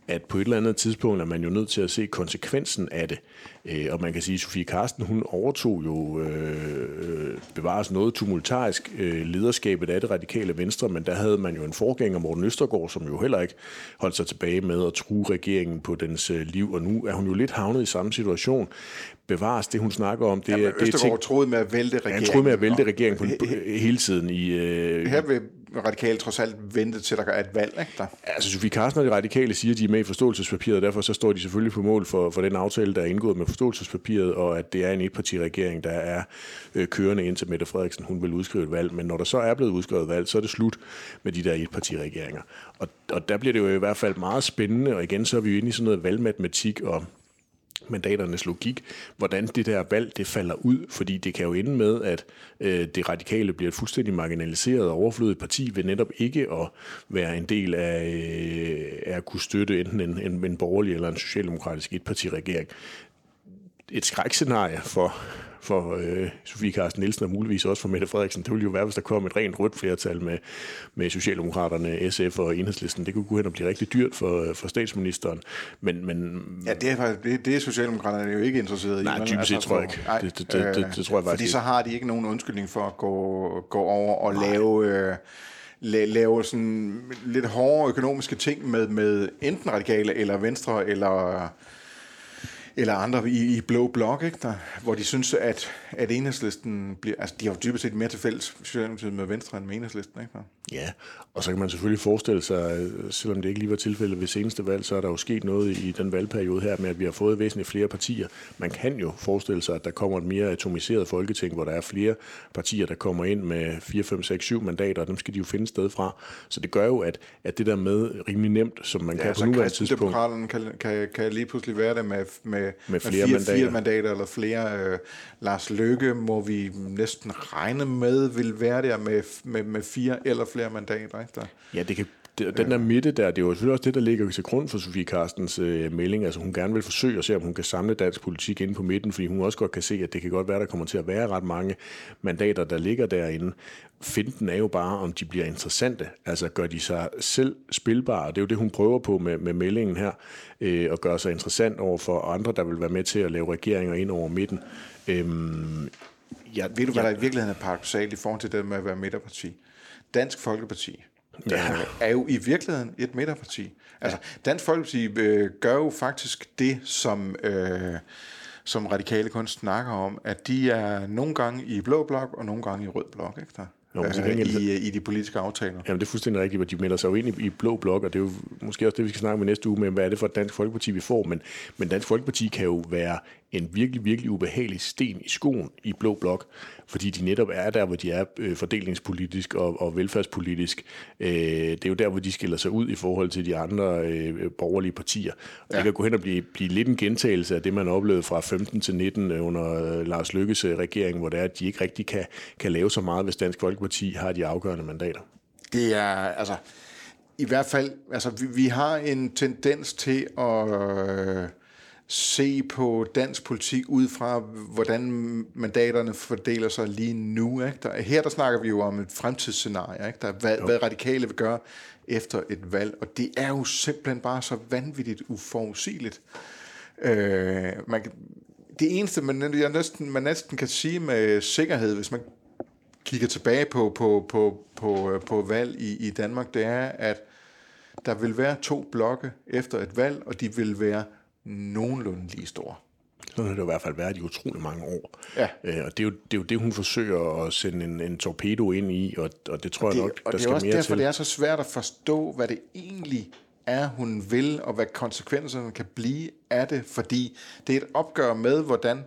B: at på et eller andet tidspunkt er man jo nødt til at se konsekvensen af det. Øh, og man kan sige, at Sofie Karsten, hun overtog jo øh, bevares noget tumultarisk øh, lederskabet af det radikale venstre, men der havde man jo en forgænger, Morten Østergaard, som jo heller ikke holdt sig tilbage med at true regeringen på dens øh, liv, og nu er hun jo lidt havnet i samme situation. Bevares det, hun snakker om. Det, ja,
A: det Østergaard ting, troede med at vælte regeringen.
B: Han troede med at vælte regeringen på, hele tiden. I, øh,
A: her vil radikale trods alt vente til, der er et valg, ikke der?
B: Altså, Sofie Carsten og de radikale siger, at de er med i forståelsespapiret, og derfor så står de selvfølgelig på mål for, for den aftale, der er indgået med forståelsespapiret, og at det er en etpartiregering, der er øh, kørende indtil Mette Frederiksen, hun vil udskrive et valg. Men når der så er blevet udskrevet valg, så er det slut med de der etpartiregeringer. Og, og der bliver det jo i hvert fald meget spændende, og igen så er vi jo inde i sådan noget valgmatematik, og mandaternes logik, hvordan det der valg det falder ud, fordi det kan jo ende med, at øh, det radikale bliver et fuldstændig marginaliseret og overflødigt parti ved netop ikke at være en del af, øh, af at kunne støtte enten en, en, en borgerlig eller en socialdemokratisk etpartiregering. Et skrækscenarie for, for øh, Sofie Carsten Nielsen og muligvis også for Mette Frederiksen. Det ville jo være, hvis der kom et rent rødt flertal med, med Socialdemokraterne, SF og Enhedslisten. Det kunne gå hen og blive rigtig dyrt for, for statsministeren. Men, men,
A: ja, det er, det, det er Socialdemokraterne jo ikke interesseret i.
B: Nej, dybest set altså, tror jeg ikke. Nej, det, det, det, det, det, tror jeg faktisk
A: Fordi så har de ikke nogen undskyldning for at gå, gå over og nej. lave... Øh, lave sådan lidt hårde økonomiske ting med, med enten radikale eller venstre eller eller andre i, i blå blok, ikke, der, hvor de synes, at, at enhedslisten bliver... Altså, de har jo dybest set mere til fælles Socialdemokratiet med Venstre end med enhedslisten, ikke? Der.
B: Ja, og så kan man selvfølgelig forestille sig, selvom det ikke lige var tilfældet ved seneste valg, så er der jo sket noget i den valgperiode her med, at vi har fået væsentligt flere partier. Man kan jo forestille sig, at der kommer et mere atomiseret folketing, hvor der er flere partier, der kommer ind med 4, 5, 6, 7 mandater, og dem skal de jo finde sted fra. Så det gør jo, at, at det der med rimelig nemt, som man ja, kan på nuværende tidspunkt...
A: Ja, kan, kan, kan lige pludselig være det med, med med, med flere, fire, mandater. fire mandater eller flere. Øh, Lars Løkke må vi næsten regne med vil være der med, med, med fire eller flere mandater. Ikke? Der.
B: Ja, det kan, det, den der midte der, det er jo selvfølgelig også det, der ligger til grund for Sofie Carstens øh, melding. Altså hun gerne vil forsøge at se, om hun kan samle dansk politik inde på midten, fordi hun også godt kan se, at det kan godt være, der kommer til at være ret mange mandater, der ligger derinde. Finden er jo bare, om de bliver interessante. Altså gør de sig selv spilbare. Det er jo det, hun prøver på med, med meldingen her, øh, at gøre sig interessant over for andre, der vil være med til at lave regeringer ind over midten. Øhm,
A: ja, Ved du, hvad ja, der i virkeligheden er paradoxalt i forhold til det med at være midterparti? Dansk Folkeparti ja. er jo i virkeligheden et midterparti. Altså, Dansk Folkeparti øh, gør jo faktisk det, som... Øh, som radikale kun snakker om, at de er nogle gange i blå blok og nogle gange i rød blok, ikke der? Jo, øh, i, i de politiske aftaler.
B: Jamen, det er fuldstændig rigtigt, at de melder sig jo ind i, i blå blok, og det er jo måske også det, vi skal snakke med næste uge, med hvad er det for et Dansk Folkeparti, vi får, men, men Dansk Folkeparti kan jo være en virkelig, virkelig ubehagelig sten i skoen i Blå Blok, fordi de netop er der, hvor de er øh, fordelingspolitisk og, og velfærdspolitisk. Øh, det er jo der, hvor de skiller sig ud i forhold til de andre øh, borgerlige partier. Og ja. det kan gå hen og blive, blive lidt en gentagelse af det, man oplevede fra 15 til 19 under øh, Lars Lykkes regering, hvor det er, at de ikke rigtig kan, kan lave så meget, hvis Dansk Folkeparti har de afgørende mandater.
A: Det er, altså, i hvert fald, altså, vi, vi har en tendens til at... Øh, se på dansk politik ud fra, hvordan mandaterne fordeler sig lige nu. Ikke? Der, her der snakker vi jo om et fremtidsscenarie, ikke? Der, hvad, hvad radikale vil gøre efter et valg, og det er jo simpelthen bare så vanvittigt uforudsigeligt. Øh, man, det eneste, man, jeg næsten, man næsten kan sige med sikkerhed, hvis man kigger tilbage på, på, på, på, på valg i, i Danmark, det er, at der vil være to blokke efter et valg, og de vil være nogenlunde lige store.
B: Sådan har det i hvert fald været i utrolig mange år. Ja. Øh, og det er, jo, det er jo det, hun forsøger at sende en, en torpedo ind i, og, og det tror og det, jeg nok, der skal mere til. Og det er også derfor,
A: det er så svært at forstå, hvad det egentlig er, hun vil, og hvad konsekvenserne kan blive af det, fordi det er et opgør med, hvordan,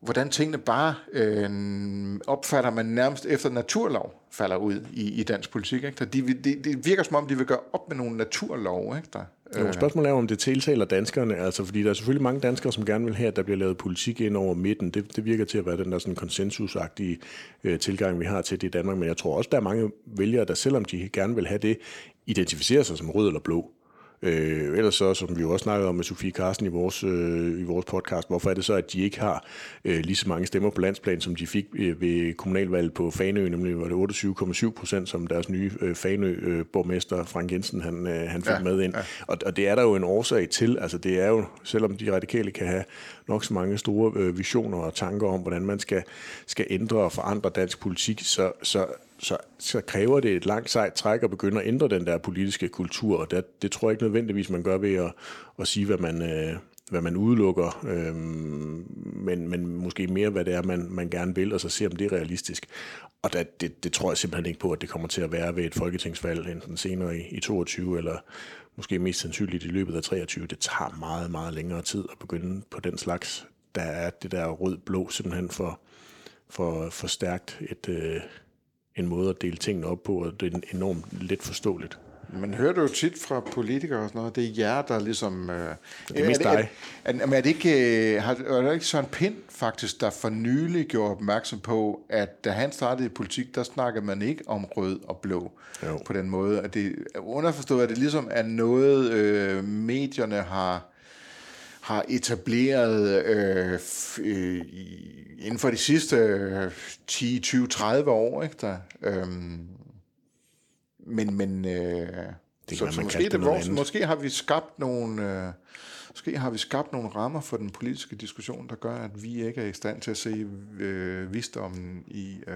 A: hvordan tingene bare øh, opfatter man nærmest efter naturlov falder ud i, i dansk politik. Ikke? De, det, det virker som om, de vil gøre op med nogle naturlov. Ikke? Der,
B: jo, spørgsmålet er, om det tiltaler danskerne, altså fordi der er selvfølgelig mange danskere, som gerne vil have, at der bliver lavet politik ind over midten. Det, det virker til at være den der sådan konsensusagtige øh, tilgang, vi har til det i Danmark, men jeg tror også, der er mange vælgere, der selvom de gerne vil have det, identificerer sig som rød eller blå. Øh, ellers så, som vi jo også snakkede om med Sofie Carsten i vores, øh, i vores podcast, hvorfor er det så, at de ikke har øh, lige så mange stemmer på landsplan, som de fik øh, ved kommunalvalget på Fanø, nemlig var det 28,7 procent, som deres nye øh, Fanø-borgmester øh, Frank Jensen han, øh, han fik ja, med ind. Ja. Og, og det er der jo en årsag til. Altså det er jo, selvom de radikale kan have nok så mange store øh, visioner og tanker om, hvordan man skal, skal ændre og forandre dansk politik, så, så så, så kræver det et langt sejt træk at begynde at ændre den der politiske kultur, og det, det tror jeg ikke nødvendigvis, man gør ved at, at sige, hvad man, øh, hvad man udelukker, øh, men, men måske mere, hvad det er, man, man gerne vil, og så se, om det er realistisk. Og der, det, det tror jeg simpelthen ikke på, at det kommer til at være ved et folketingsvalg, enten senere i, i 22, eller måske mest sandsynligt i løbet af 23. Det tager meget, meget længere tid at begynde på den slags. Der er det der rød-blå simpelthen for, for, for stærkt et... Øh, en måde at dele tingene op på, og det er enormt let forståeligt.
A: Man hører det jo tit fra politikere og sådan noget, det er jer, der ligesom... Øh,
B: det er mest dig.
A: Er, er, er, er det ikke, øh, har, er det ikke Søren Pind faktisk, der for nylig gjorde opmærksom på, at da han startede i politik, der snakkede man ikke om rød og blå jo. på den måde. At det, underforstået, at det ligesom er noget, øh, medierne har har etableret øh, øh, inden for de sidste 10, 20, 30 år. Ikke der? Øhm, men men øh, det så, så måske, det vores, måske har vi skabt nogle... Øh, Måske har vi skabt nogle rammer for den politiske diskussion, der gør, at vi ikke er i stand til at se øh, visdommen i øh,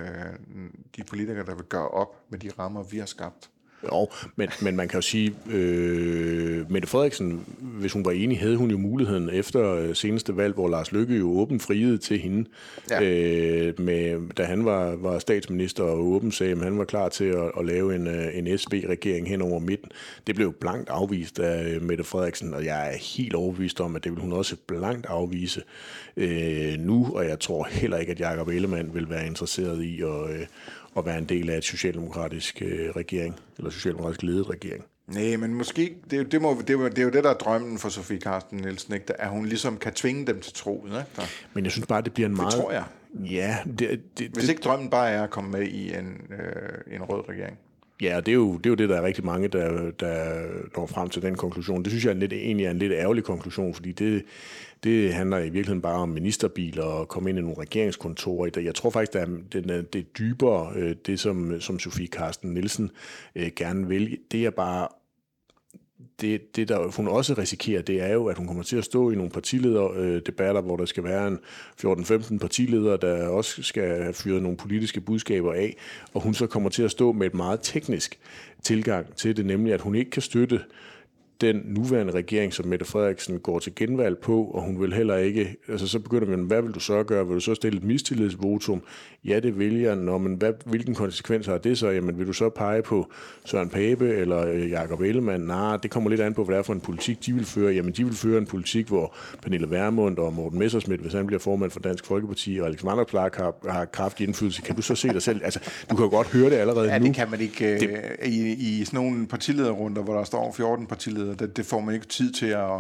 A: de politikere, der vil gøre op med de rammer, vi har skabt.
B: Jo, men, men man kan jo sige, øh, Mette Frederiksen, hvis hun var enig, havde hun jo muligheden efter øh, seneste valg, hvor Lars Lykke jo åben friede til hende, ja. øh, med, da han var, var statsminister og åben sagde, at han var klar til at, at lave en, øh, en SB-regering hen over midten. Det blev blankt afvist af øh, Mette Frederiksen, og jeg er helt overbevist om, at det vil hun også blankt afvise øh, nu, og jeg tror heller ikke, at Jacob Ellemann vil være interesseret i at, øh, at være en del af et socialdemokratisk øh, regering, eller socialdemokratisk ledet regering.
A: Nej, men måske, det, det, må, det, det er jo det, der er drømmen for Sofie Carsten Nielsen, ikke? at hun ligesom kan tvinge dem til troen. Ikke? Der.
B: Men jeg synes bare, det bliver en meget...
A: Det tror jeg.
B: Ja, det, det,
A: Hvis ikke drømmen bare er at komme med i en, øh, en rød regering.
B: Ja, og det er, jo, det er jo det, der er rigtig mange, der, der når frem til den konklusion. Det synes jeg er en lidt, egentlig er en lidt ærgerlig konklusion, fordi det, det handler i virkeligheden bare om ministerbiler og komme ind i nogle regeringskontorer. Jeg tror faktisk, at det er, det er dybere, øh, det som, som Sofie Karsten Nielsen øh, gerne vil. Det er bare det, det, der hun også risikerer, det er jo, at hun kommer til at stå i nogle partilederdebatter, øh, hvor der skal være en 14-15 partiledere, der også skal fyre nogle politiske budskaber af, og hun så kommer til at stå med et meget teknisk tilgang til det, nemlig at hun ikke kan støtte den nuværende regering, som Mette Frederiksen går til genvalg på, og hun vil heller ikke, altså så begynder man, hvad vil du så gøre? Vil du så stille et mistillidsvotum? Ja, det vil jeg. Nå, men hvad, hvilken konsekvenser har det så? Jamen, vil du så pege på Søren Pape eller øh, Jakob Ellemann? Nej, det kommer lidt an på, hvad det er for en politik, de vil føre. Jamen, de vil føre en politik, hvor Pernille Vermund og Morten Messersmith, hvis han bliver formand for Dansk Folkeparti, og Alex Vanderplark har, har kraftig indflydelse, kan du så se dig selv? Altså, du kan jo godt høre det allerede
A: ja,
B: nu.
A: det kan man ikke. Det, i, I sådan nogle partilederrunder, hvor der står 14 partiledere, det, det får man ikke tid til at,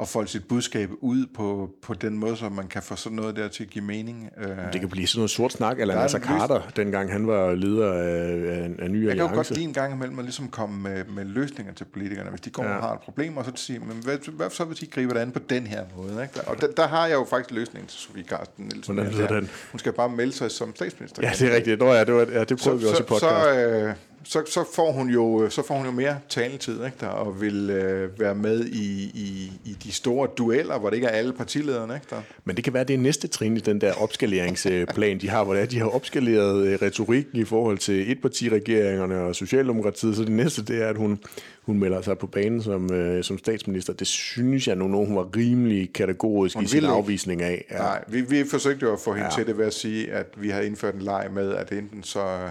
A: at folde sit budskab ud på, på den måde, så man kan få sådan noget der til at give mening.
B: Øh, det kan blive sådan noget sort snak, eller Nasser Carter, løs... dengang han var leder af, af, af nye
A: Jeg kan jo godt lide en gang imellem at ligesom komme med, med løsninger til politikerne, hvis de går ja. og har et problem, og så sige, men hvad, hvad så hvis de griber det an på den her måde? Ikke? Og der, der har jeg jo faktisk løsningen til Sofie Carsten Nielsen.
B: Hvordan lyder den?
A: Hun skal bare melde sig som statsminister.
B: Ja, det er rigtigt. Nå, ja, det, var, ja, det prøvede så, vi også i podcast.
A: Så, øh, så, så, får hun jo, så får hun jo mere taletid, ikke, der, og vil øh, være med i, i, i de store dueller, hvor det ikke er alle partilederne. Ikke, der.
B: Men det kan være, det er næste trin i den der opskaleringsplan, de har, hvor det er, de har opskaleret øh, retorikken i forhold til etpartiregeringerne og Socialdemokratiet, så det næste, det er, at hun, hun melder sig på banen som, øh, som statsminister. Det synes jeg nu, når hun var rimelig kategorisk hun i sin afvisning af.
A: Ja. Nej, vi, vi forsøgte jo at få hende ja. til det ved at sige, at vi har indført en leg med, at enten så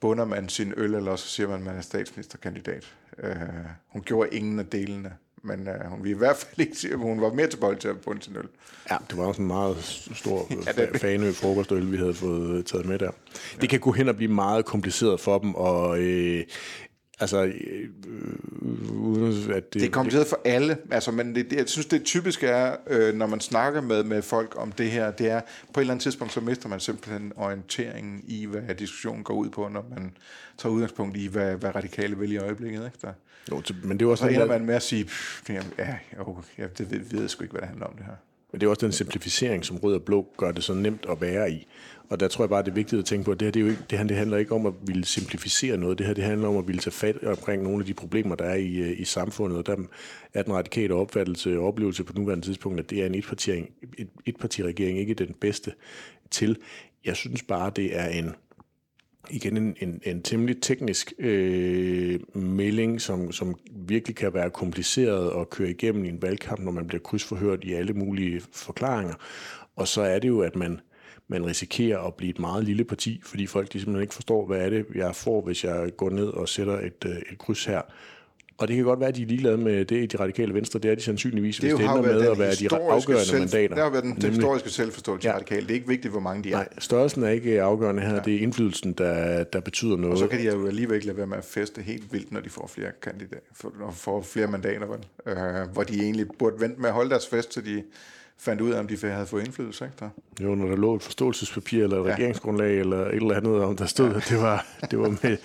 A: bunder man sin øl, eller så siger man, at man er statsministerkandidat. Uh, hun gjorde ingen af delene, men uh, hun vil i hvert fald ikke sige, at hun var mere tilbøjelig til at bunde sin øl.
B: Ja, det var også en meget stor ja, det... fanø frokostøl, vi havde fået taget med der. Ja. Det kan gå hen og blive meget kompliceret for dem, og øh, Altså, øh,
A: uden at det... Det er kompliceret for alle, altså, men det, jeg synes, det typiske er, øh, når man snakker med, med folk om det her, det er, på et eller andet tidspunkt, så mister man simpelthen orienteringen i, hvad diskussionen går ud på, når man tager udgangspunkt i, hvad, hvad radikale vil i øjeblikket. Ikke? Der,
B: jo, men det er også
A: så ender man med at sige, pff, ja, jo, ja, det ved, ved jeg sgu ikke, hvad det handler om det her.
B: Men det er også den simplificering, som rød og blå gør det så nemt at være i. Og der tror jeg bare, det er vigtigt at tænke på, at det her, det, er jo ikke, det her det handler ikke om at ville simplificere noget. Det her det handler om at ville tage fat omkring nogle af de problemer, der er i, øh, i samfundet. Og der er den radikale opfattelse og oplevelse på nuværende tidspunkt, at det er en etpartiregering, et, etpartiregering ikke den bedste til. Jeg synes bare, det er en, igen en, en, en temmelig teknisk øh, melding, som, som virkelig kan være kompliceret at køre igennem i en valgkamp, når man bliver krydsforhørt i alle mulige forklaringer. Og så er det jo, at man man risikerer at blive et meget lille parti, fordi folk de simpelthen ikke forstår, hvad er det, jeg får, hvis jeg går ned og sætter et, øh, et kryds her. Og det kan godt være, at de er ligeglade med det i de radikale venstre. Det er de sandsynligvis, det hvis det ender med at være de afgørende
A: selv,
B: mandater.
A: Det har været den, den historiske selvforståelse ja. radikale. Det er ikke vigtigt, hvor mange de er.
B: Nej, størrelsen er ikke afgørende her. Ja. Det er indflydelsen, der, der betyder noget. Og
A: så kan de jo alligevel ikke lade være med at feste helt vildt, når de får flere kandidater, får flere mandater, vel? Øh, hvor de egentlig burde vente med at holde deres fest, så de fandt ud af, om de havde fået indflydelse. Ikke, der?
B: Jo, når der lå et forståelsespapir eller et ja. regeringsgrundlag eller et eller andet, om der stod, ja. at det var, det var med,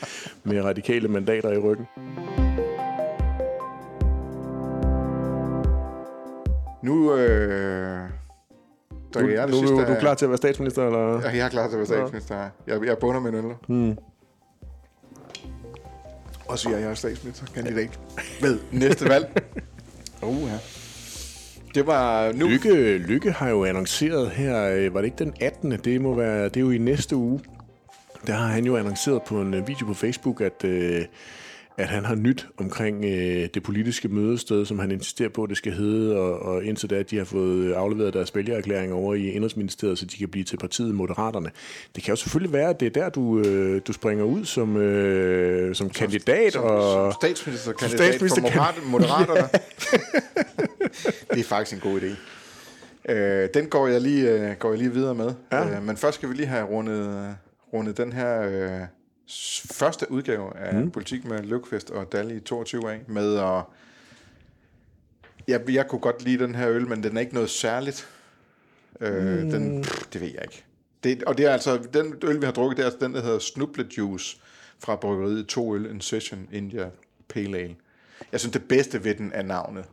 B: med radikale mandater i ryggen.
A: Nu øh,
B: du, jeg det nu, sidste, du er klar til at være statsminister? Eller?
A: Ja, jeg er klar til at være statsminister. Ja. Jeg, jeg bunder min øl. Hmm. Og så jeg er statsministerkandidat ved næste valg.
B: Uh, ja.
A: Det var nu...
B: Lykke, Lykke har jo annonceret her, øh, var det ikke den 18. Det må være, det er jo i næste uge. Der har han jo annonceret på en øh, video på Facebook, at, øh, at han har nyt omkring det politiske mødested, som han insisterer på, at det skal hedde, og, og indtil da, de har fået afleveret deres vælgererklæring over i Indrigsministeriet, så de kan blive til partiet Moderaterne. Det kan jo selvfølgelig være, at det er der, du, du springer ud som, som, som kandidat.
A: Som, og, som statsministerkandidat statsminister for Moderaterne. det er faktisk en god idé. Øh, den går jeg lige, øh, går jeg lige videre med. Ja. Øh, men først skal vi lige have rundet, rundet den her øh, første udgave af mm. Politik med Løvkvist og Dal i 22 af, med at... Jeg, jeg kunne godt lide den her øl, men den er ikke noget særligt. Øh, den, pff, det ved jeg ikke. Det, og det er altså, den øl, vi har drukket, det er altså den, der hedder Snuble Juice fra bryggeriet To Øl In Session India Pale Ale. Jeg synes, det bedste ved den er navnet.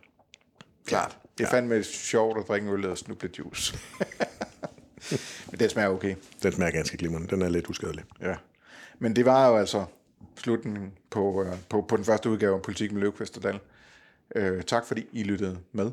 A: Klart. Det er ja. fandme sjovt at drikke øl, der Snuble Juice. men den smager okay.
B: Den smager ganske glimrende. Den er lidt uskadelig.
A: Ja. Men det var jo altså slutningen på, øh, på, på den første udgave af Politik med Løvkvist og Dahl. Øh, tak fordi I lyttede med.